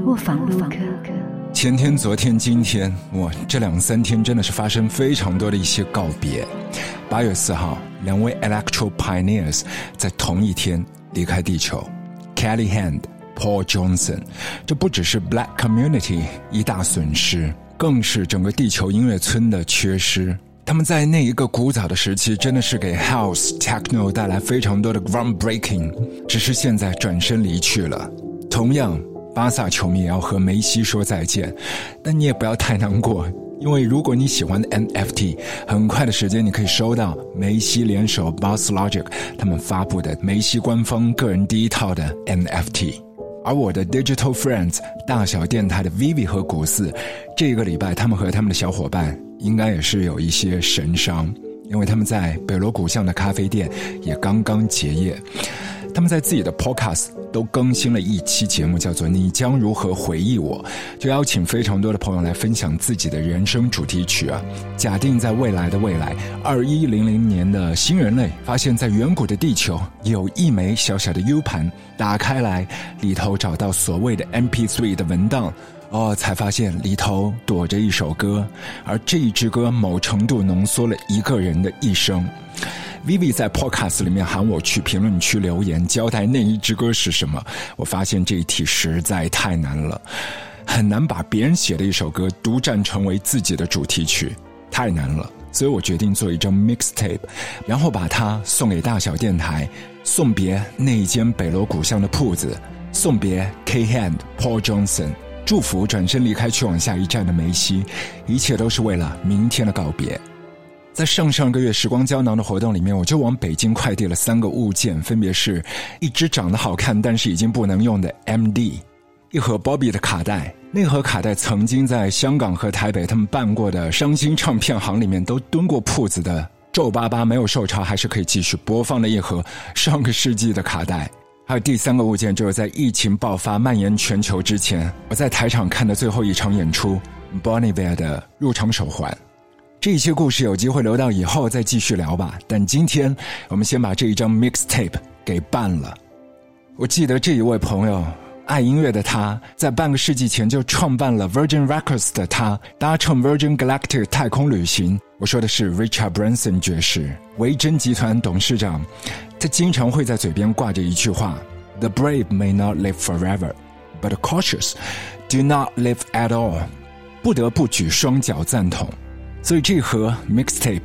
卧房录客。前天、昨天、今天，哇，这两三天真的是发生非常多的一些告别。八月四号，两位 electro pioneers 在同一天离开地球，Kelly Hand、Paul Johnson。这不只是 Black community 一大损失，更是整个地球音乐村的缺失。他们在那一个古早的时期，真的是给 House Techno 带来非常多的 groundbreaking。只是现在转身离去了。同样。巴萨球迷也要和梅西说再见，但你也不要太难过，因为如果你喜欢 NFT，很快的时间你可以收到梅西联手 Boss Logic 他们发布的梅西官方个人第一套的 NFT。而我的 Digital Friends 大小电台的 Vivi 和古四，这个礼拜他们和他们的小伙伴应该也是有一些神伤，因为他们在北锣鼓巷的咖啡店也刚刚结业。他们在自己的 Podcast 都更新了一期节目，叫做《你将如何回忆我》，就邀请非常多的朋友来分享自己的人生主题曲啊。假定在未来的未来，二一零零年的新人类发现，在远古的地球有一枚小小的 U 盘，打开来里头找到所谓的 MP3 的文档，哦，才发现里头躲着一首歌，而这一支歌某程度浓缩了一个人的一生。Vivi 在 Podcast 里面喊我去评论区留言，交代那一支歌是什么。我发现这一题实在太难了，很难把别人写的一首歌独占成为自己的主题曲，太难了。所以我决定做一张 Mixtape，然后把它送给大小电台，送别那一间北锣鼓巷的铺子，送别 K Hand Paul Johnson，祝福转身离开去往下一站的梅西，一切都是为了明天的告别。在上上个月时光胶囊的活动里面，我就往北京快递了三个物件，分别是一只长得好看但是已经不能用的 MD，一盒 Bobby 的卡带，那盒卡带曾经在香港和台北他们办过的伤心唱片行里面都蹲过铺子的皱巴巴没有受潮还是可以继续播放的一盒上个世纪的卡带，还有第三个物件就是在疫情爆发蔓延全球之前，我在台场看的最后一场演出 Bonnie v e r 的入场手环。这一些故事有机会留到以后再继续聊吧。但今天我们先把这一张 mixtape 给办了。我记得这一位朋友，爱音乐的他，在半个世纪前就创办了 Virgin Records 的他，搭乘 Virgin Galactic 太空旅行。我说的是 Richard Branson 爵士，维珍集团董事长。他经常会在嘴边挂着一句话：“The brave may not live forever, but cautious do not live at all。”不得不举双脚赞同。所以这盒 mixtape，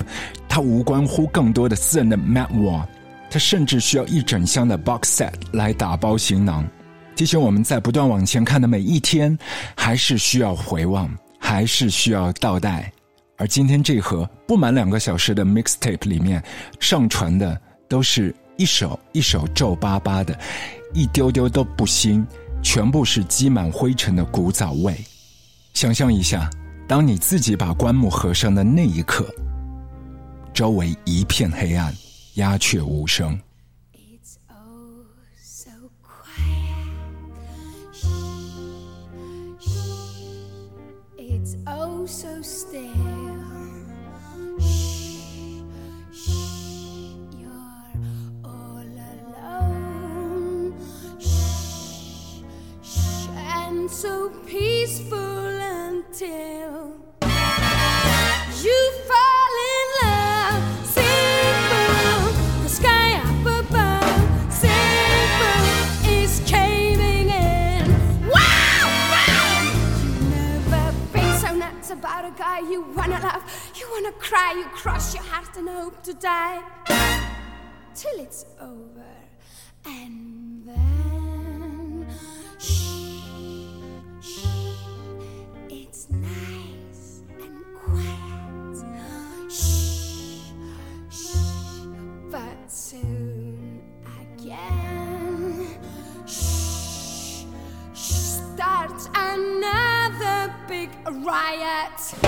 它无关乎更多的私人的 memoir，它甚至需要一整箱的 box set 来打包行囊。提醒我们在不断往前看的每一天，还是需要回望，还是需要倒带。而今天这盒不满两个小时的 mixtape 里面，上传的都是一首一首皱巴巴的，一丢丢都不新，全部是积满灰尘的古早味。想象一下。当你自己把棺木合上的那一刻，周围一片黑暗，鸦雀无声。Wanna love, you wanna cry, you cross your heart and hope to die till it's over. And then, shh, shh, it's nice and quiet. Shh, shh, but soon again, shh, shh, starts another big riot.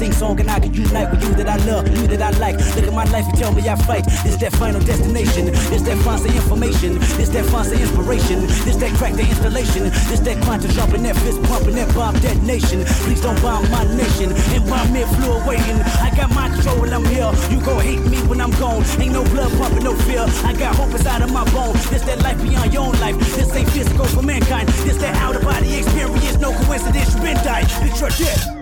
sing song and I can unite with you that I love, you that I like. Look at my life and tell me I fight. This that final destination. This that fancy information. This that fancy inspiration. This that crack the installation. This that quantum dropping that fist pumping, that bomb detonation. Please don't bomb my nation. And bomb me flew away. I got my control when I'm here. You gon' hate me when I'm gone. Ain't no blood pumping, no fear. I got hope inside of my bone. This that life beyond your own life. This ain't physical for mankind. This that out of body experience. No coincidence. You been dying. It's your death.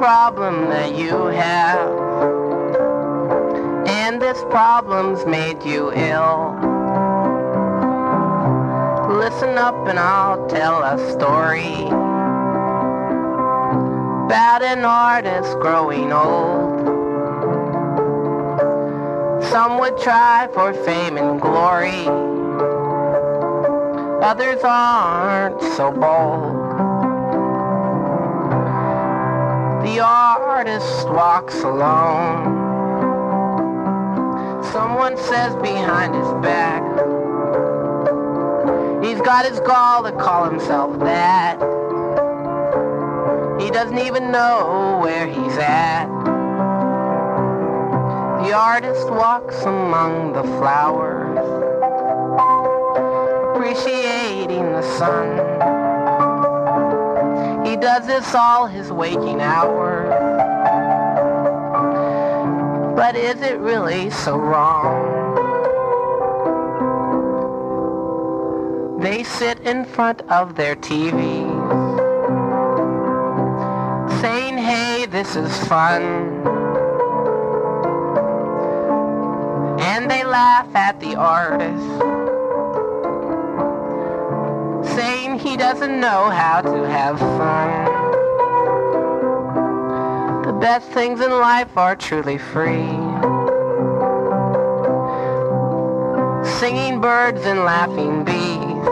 problem that you have. And this problem's made you ill. Listen up and I'll tell a story about an artist growing old. Some would try for fame and glory. Others aren't so bold. The artist walks alone. Someone says behind his back, he's got his gall to call himself that. He doesn't even know where he's at. The artist walks among the flowers, appreciating the sun. Does this all his waking hours. But is it really so wrong? They sit in front of their TVs, saying, hey, this is fun. And they laugh at the artist, he doesn't know how to have fun. The best things in life are truly free. Singing birds and laughing bees.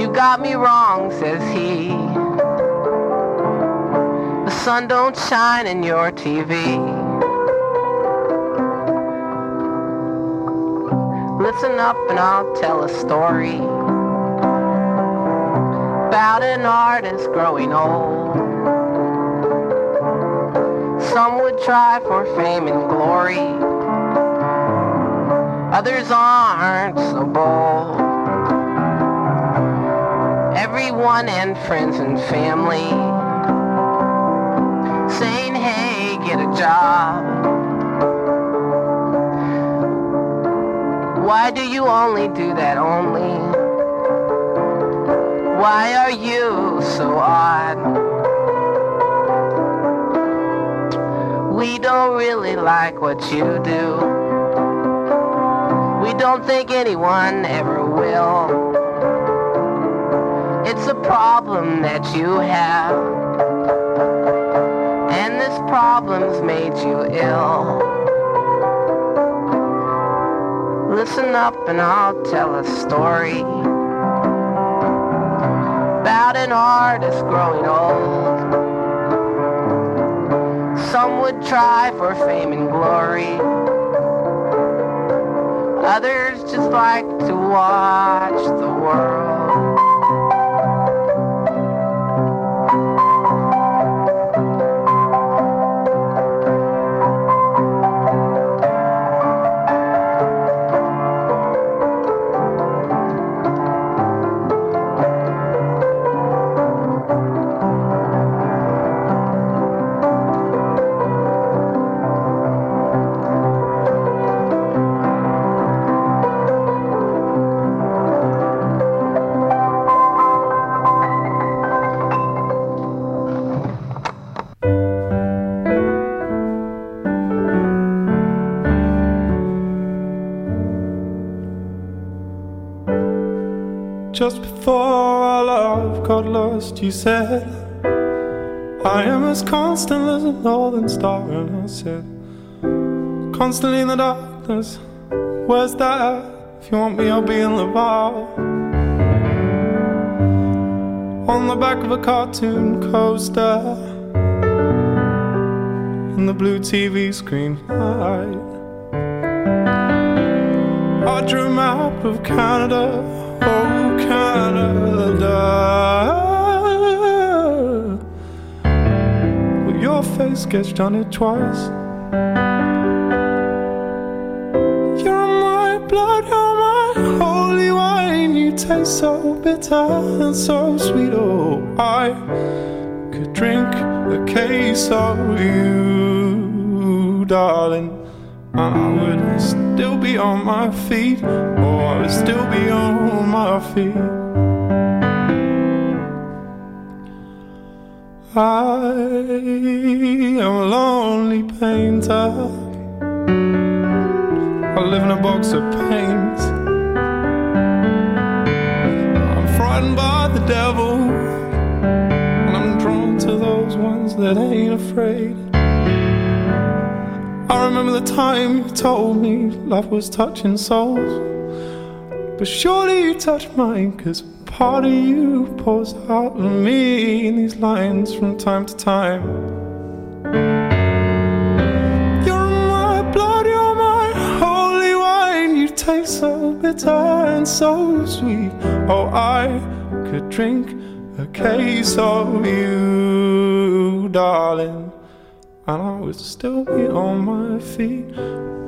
You got me wrong, says he. The sun don't shine in your TV. Listen up and I'll tell a story about an artist growing old. Some would try for fame and glory. Others aren't so bold. Everyone and friends and family saying, hey, get a job. Why do you only do that only? Why are you so odd? We don't really like what you do. We don't think anyone ever will. It's a problem that you have. And this problem's made you ill. Listen up and I'll tell a story about an artist growing old. Some would try for fame and glory. Others just like to watch the world. You said, I am as constant as a northern star. And I said, Constantly in the darkness, where's that? If you want me, I'll be in the bar. On the back of a cartoon coaster, in the blue TV screen light. I drew a map of Canada, oh Canada. Your face gets on it twice. You're my blood, you're my holy wine. You taste so bitter and so sweet. Oh, I could drink a case of you, darling. I would still be on my feet, or I would still be on my feet. I am a lonely painter. I live in a box of paints. I'm frightened by the devil, and I'm drawn to those ones that ain't afraid. I remember the time you told me love was touching souls. But surely you touched mine, cause part of you pours out of me in these lines from time to time. You're my blood, you're my holy wine. You taste so bitter and so sweet. Oh, I could drink a case of you, darling. And I would still be on my feet.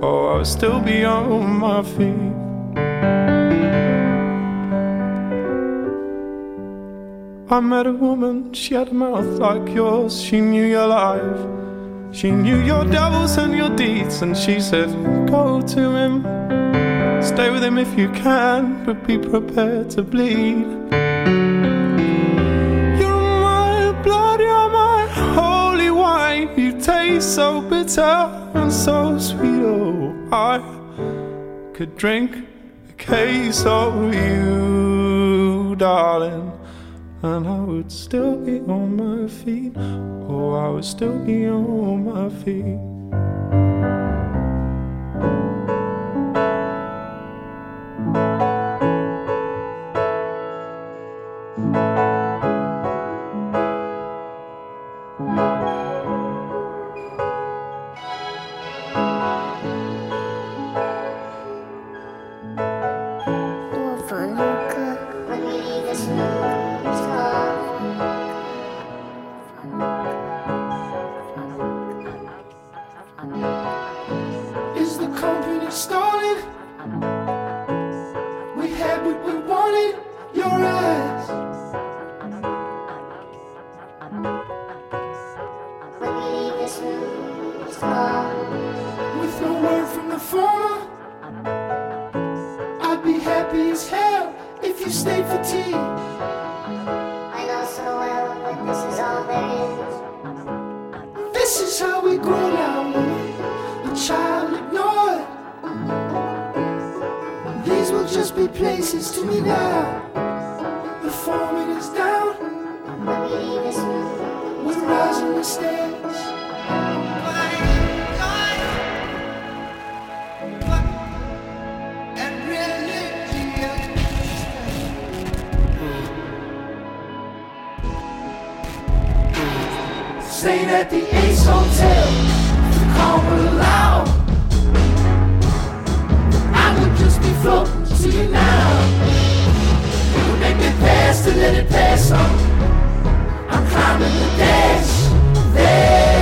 Oh, I would still be on my feet. I met a woman, she had a mouth like yours. She knew your life. She knew your devils and your deeds. And she said, Go to him. Stay with him if you can, but be prepared to bleed. You're my blood, you're my holy wine. You taste so bitter and so sweet. Oh, I could drink a case of you, darling. And I would still be on my feet. Oh, I would still be on my feet. Just be places to me now. The foreman is down. We're rising the stairs. Staying at the Ace Hotel, the call will allow. I would just be floating to you now. Would make me pass to let it pass on. I'm climbing the dash, dash.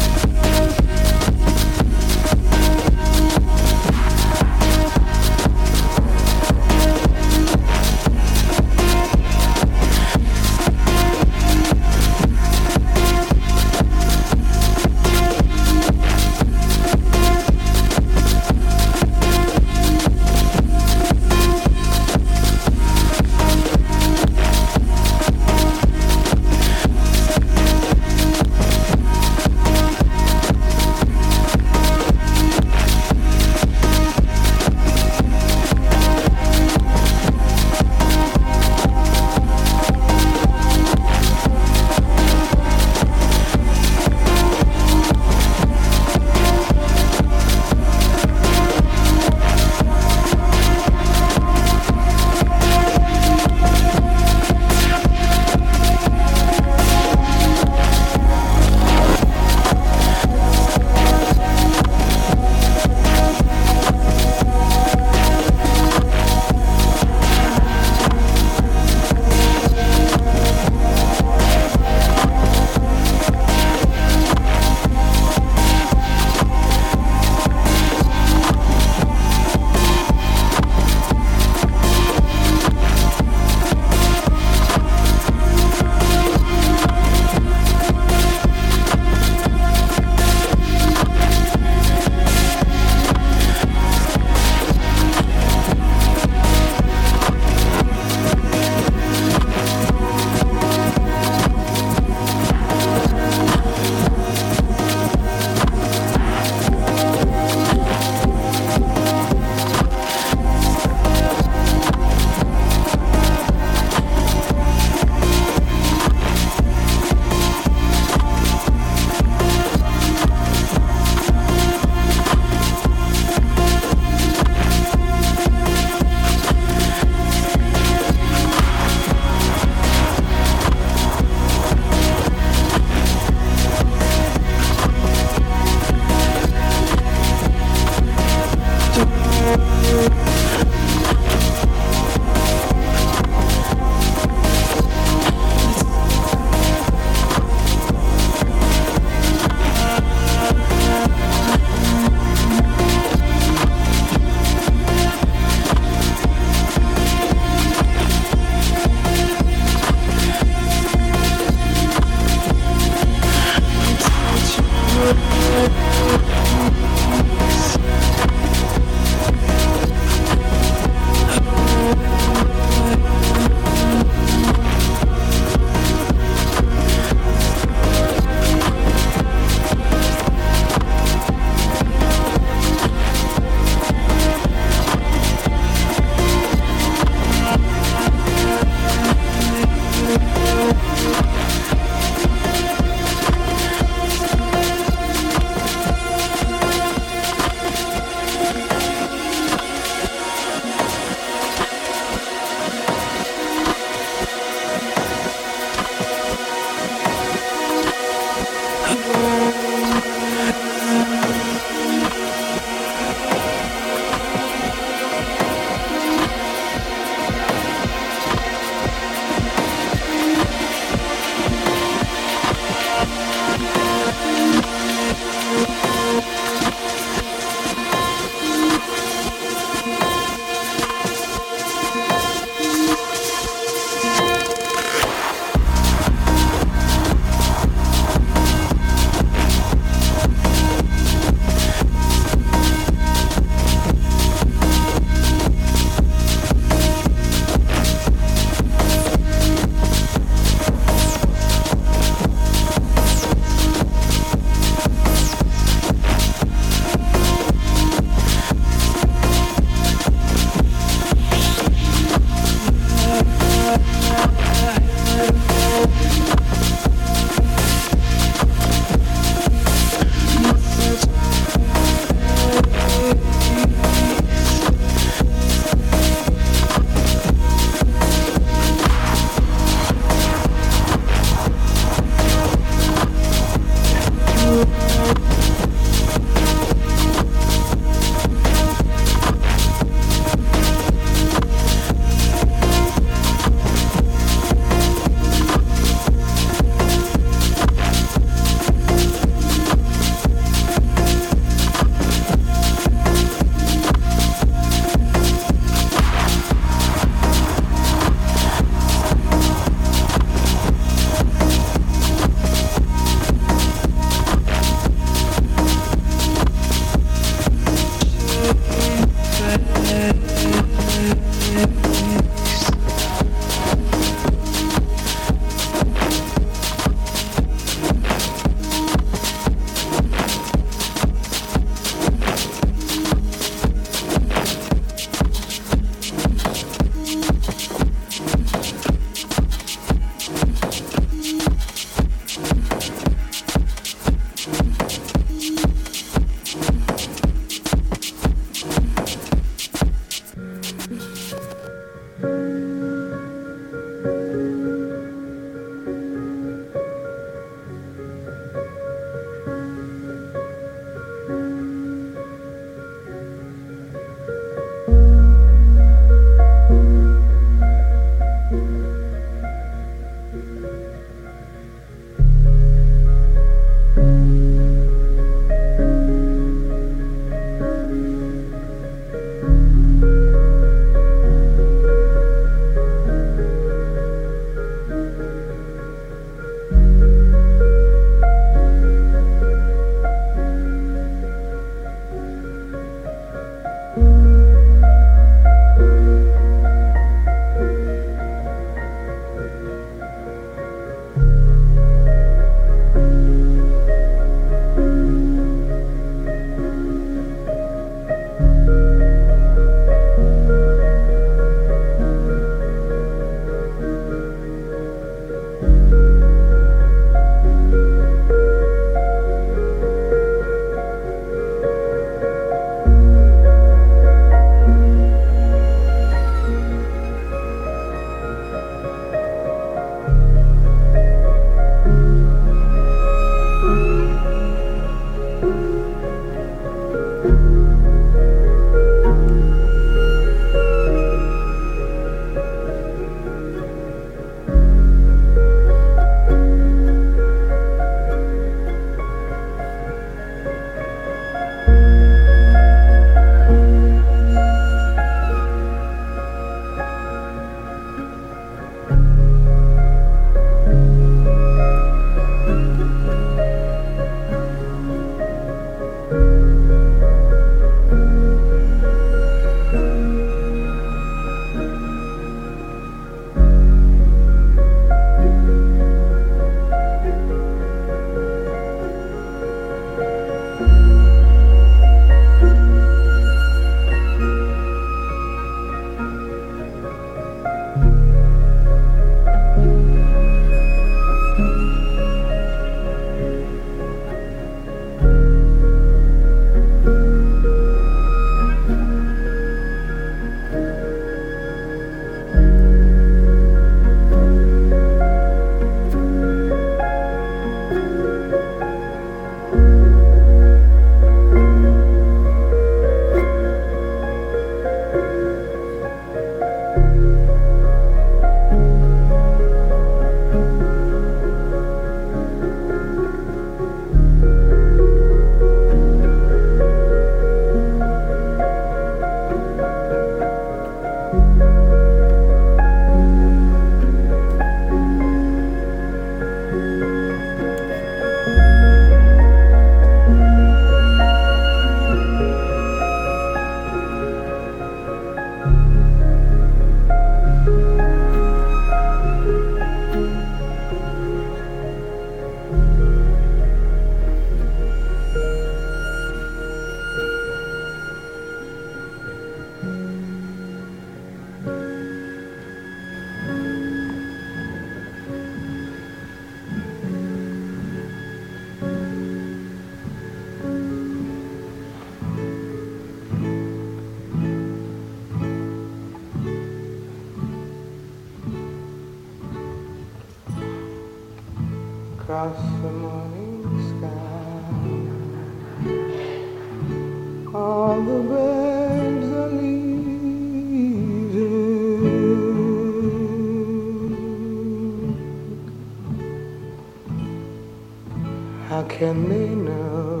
How can they know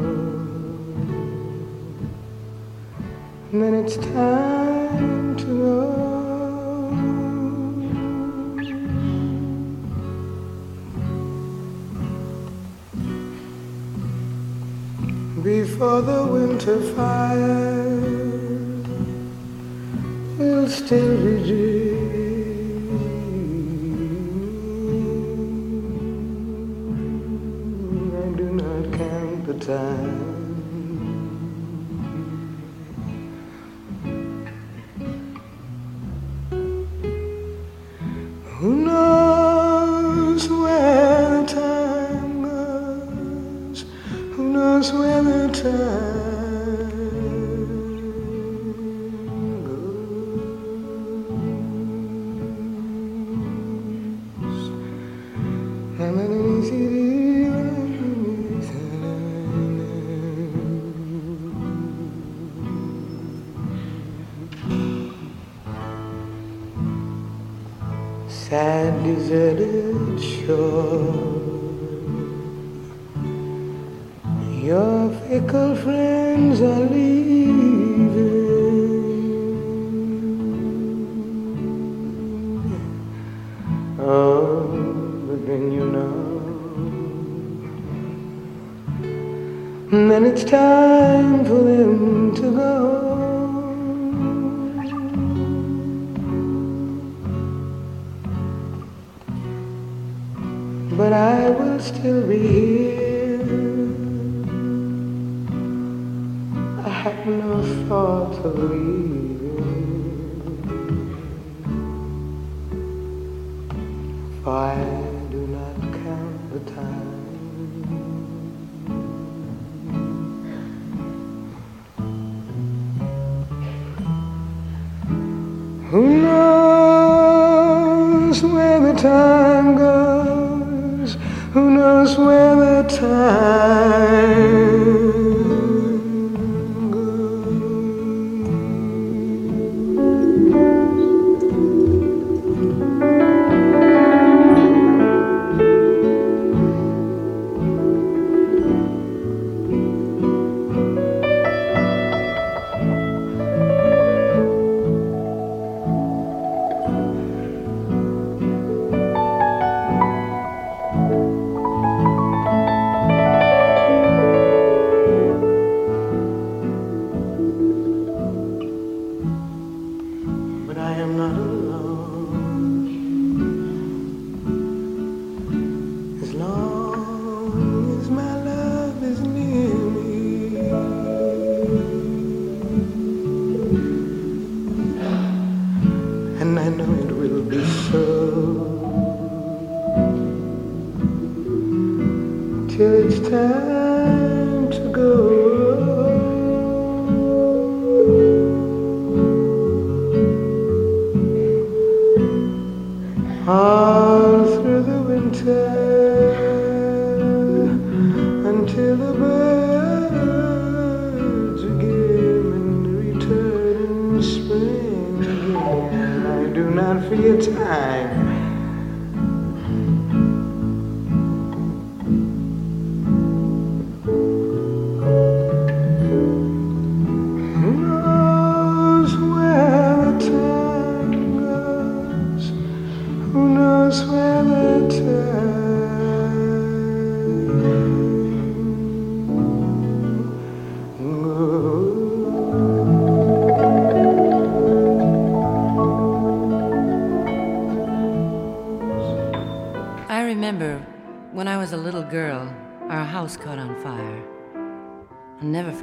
And then it's time to go? Before the winter fire will still be dreaming. да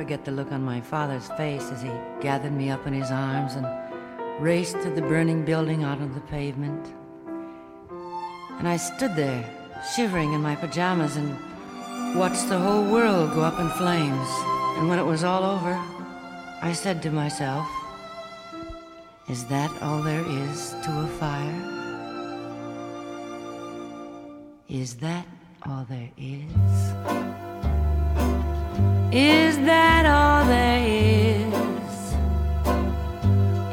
forget the look on my father's face as he gathered me up in his arms and raced to the burning building out on the pavement. And I stood there, shivering in my pajamas, and watched the whole world go up in flames. And when it was all over, I said to myself, Is that all there is to a fire? Is that all there is? Is that all there is?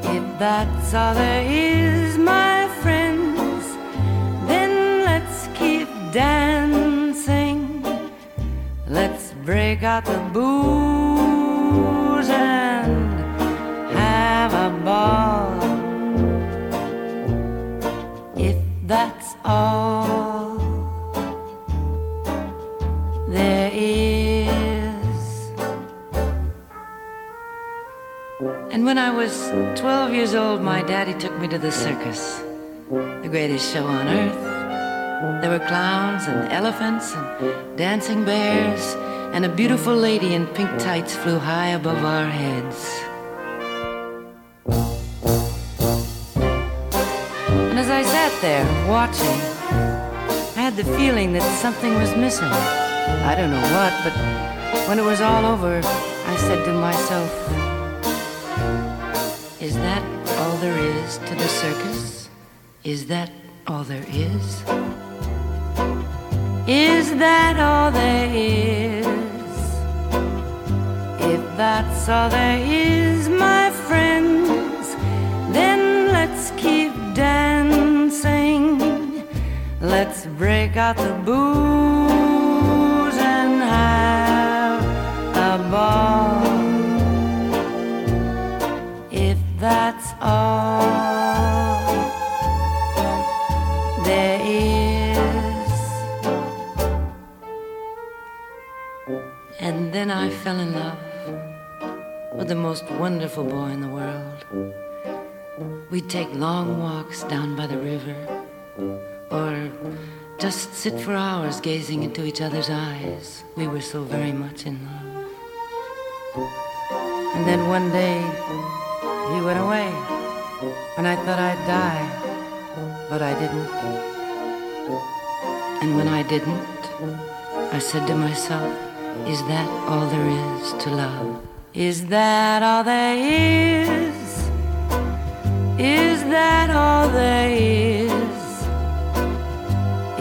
If that's all there is, my friends, then let's keep dancing. Let's break out the booze and have a ball. If that's all And when I was 12 years old, my daddy took me to the circus, the greatest show on earth. There were clowns and elephants and dancing bears, and a beautiful lady in pink tights flew high above our heads. And as I sat there watching, I had the feeling that something was missing. I don't know what, but when it was all over, I said to myself, Is that all there is to the circus? Is that all there is? Is that all there is? If that's all there is, my friends, then let's keep dancing. Let's break out the booze and have a ball. That's all there is. And then I fell in love with the most wonderful boy in the world. We'd take long walks down by the river, or just sit for hours gazing into each other's eyes. We were so very much in love. And then one day, he went away, and I thought I'd die, but I didn't. And when I didn't, I said to myself, Is that all there is to love? Is that all there is? Is that all there is?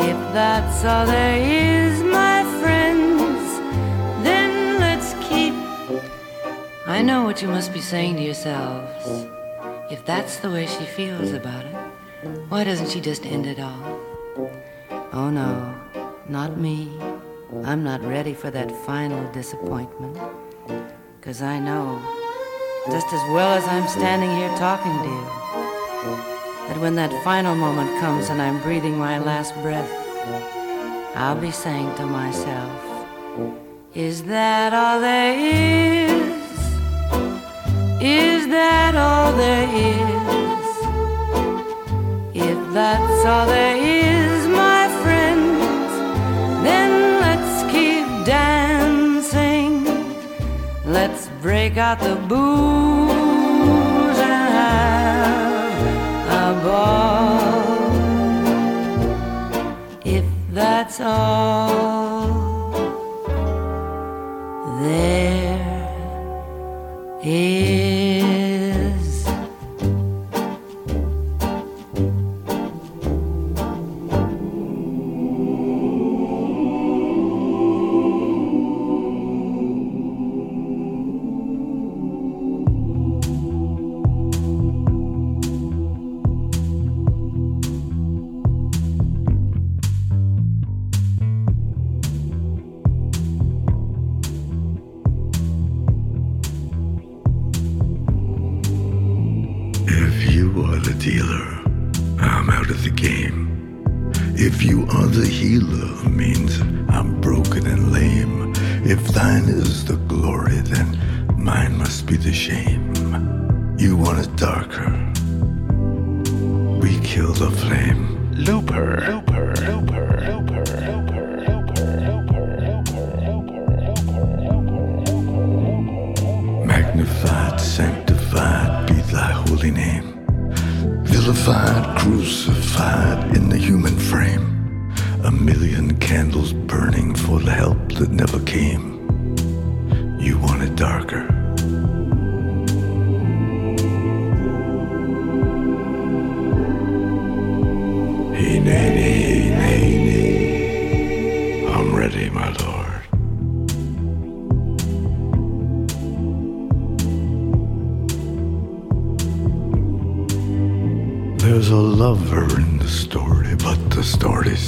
If that's all there is, know what you must be saying to yourselves. If that's the way she feels about it, why doesn't she just end it all? Oh no, not me. I'm not ready for that final disappointment. Cause I know, just as well as I'm standing here talking to you, that when that final moment comes and I'm breathing my last breath, I'll be saying to myself, Is that all there is? Is that all there is? If that's all there is, my friends, then let's keep dancing. Let's break out the booze and have a ball. If that's all there is. If the healer, means I'm broken and lame. If thine is the glory, then mine must be the shame. You want it darker. We kill the flame. Looper looper looper looper looper looper looper looper, looper, looper, looper, looper, Magnified, sanctified be thy holy name. Vilified, crucified in the human frame a million candles burning for the help that never came. You want it darker. I'm ready, my lord. There's a lover in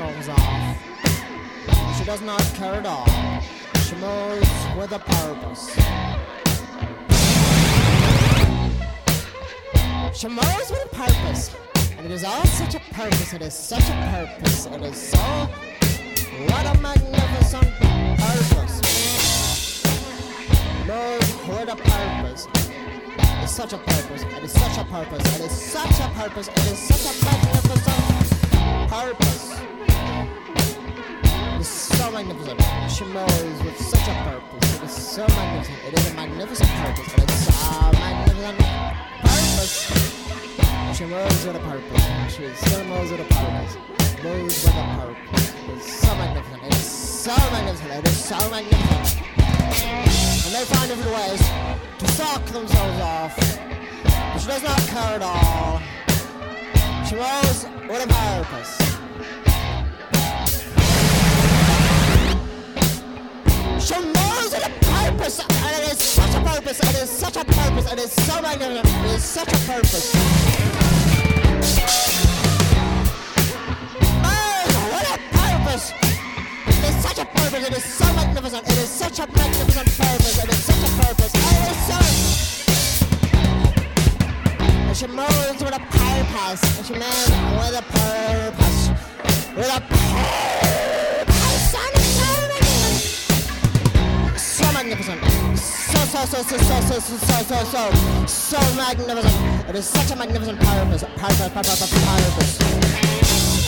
suck off. She does not care at all. She moves with a purpose. She moves with a purpose. And it is all such a purpose. It is such a purpose. It is so. What a magnificent purpose. Move with a purpose. It is such a purpose. It is such a purpose. It is such a purpose. It is such a magnificent purpose. So magnificent. She moves with such a purpose. It is so magnificent. It is a magnificent purpose. It is so magnificent purpose. She moves with a purpose. She still moves with a purpose. Moves with a purpose. It is so magnificent. It is so magnificent. It is so magnificent. And they find different ways to suck themselves off. But she does not care at all. She moves with a purpose. She with a purpose, and it is such a purpose, it is such a purpose, And it is so magnificent, it is such a purpose. Oh, what a purpose! It is such a purpose, it is so magnificent, it is such a magnificent purpose, it is such a purpose, oh, it is so... And she moves with a purpose, and she moves with a purpose, with a purpose, magnificent. So. So, so, so, so, so, so, so, so, so, so, magnificent. It is such a magnificent purpose, purpose, purpose, purpose.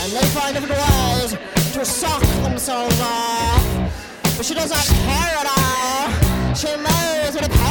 And they find different ways to suck themselves off. But she does not care at all. She moves with a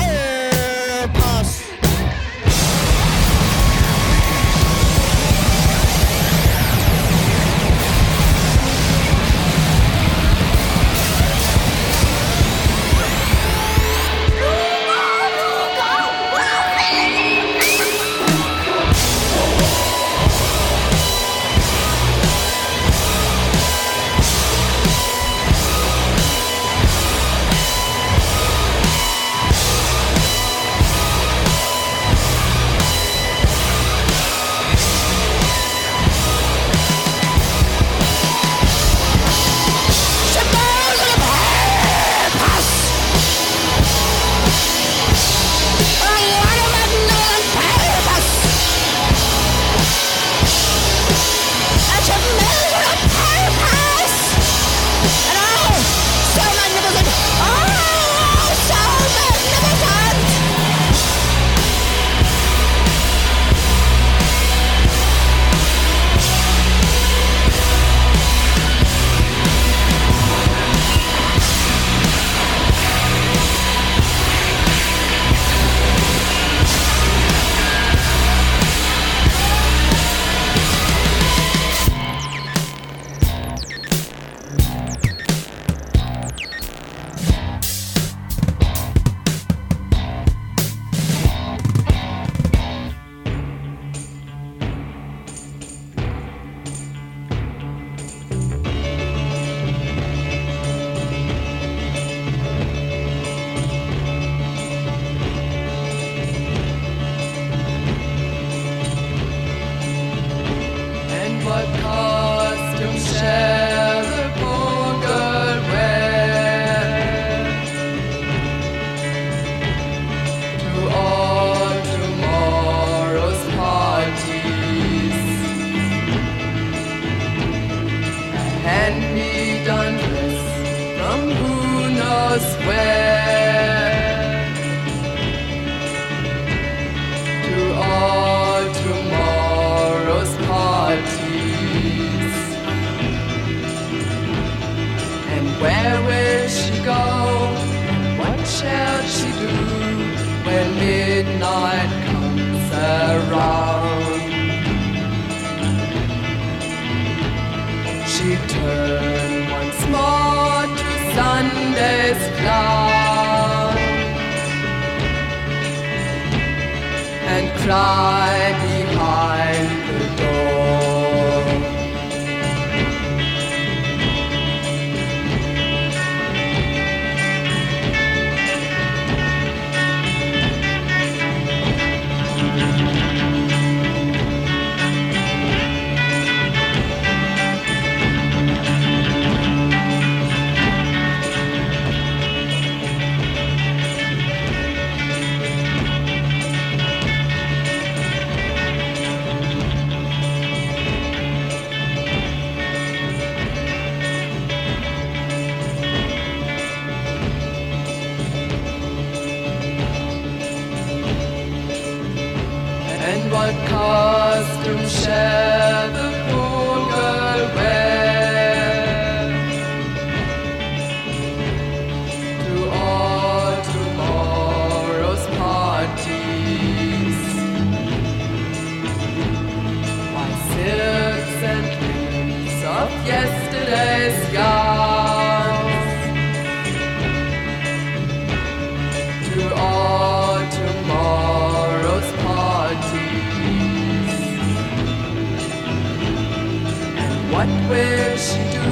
wish do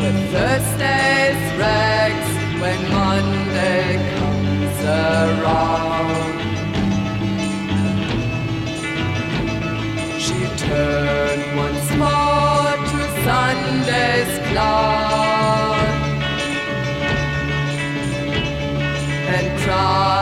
with Thursday's rags when Monday comes around. She turned once more to Sunday's cloud and cried.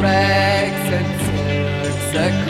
rags and silks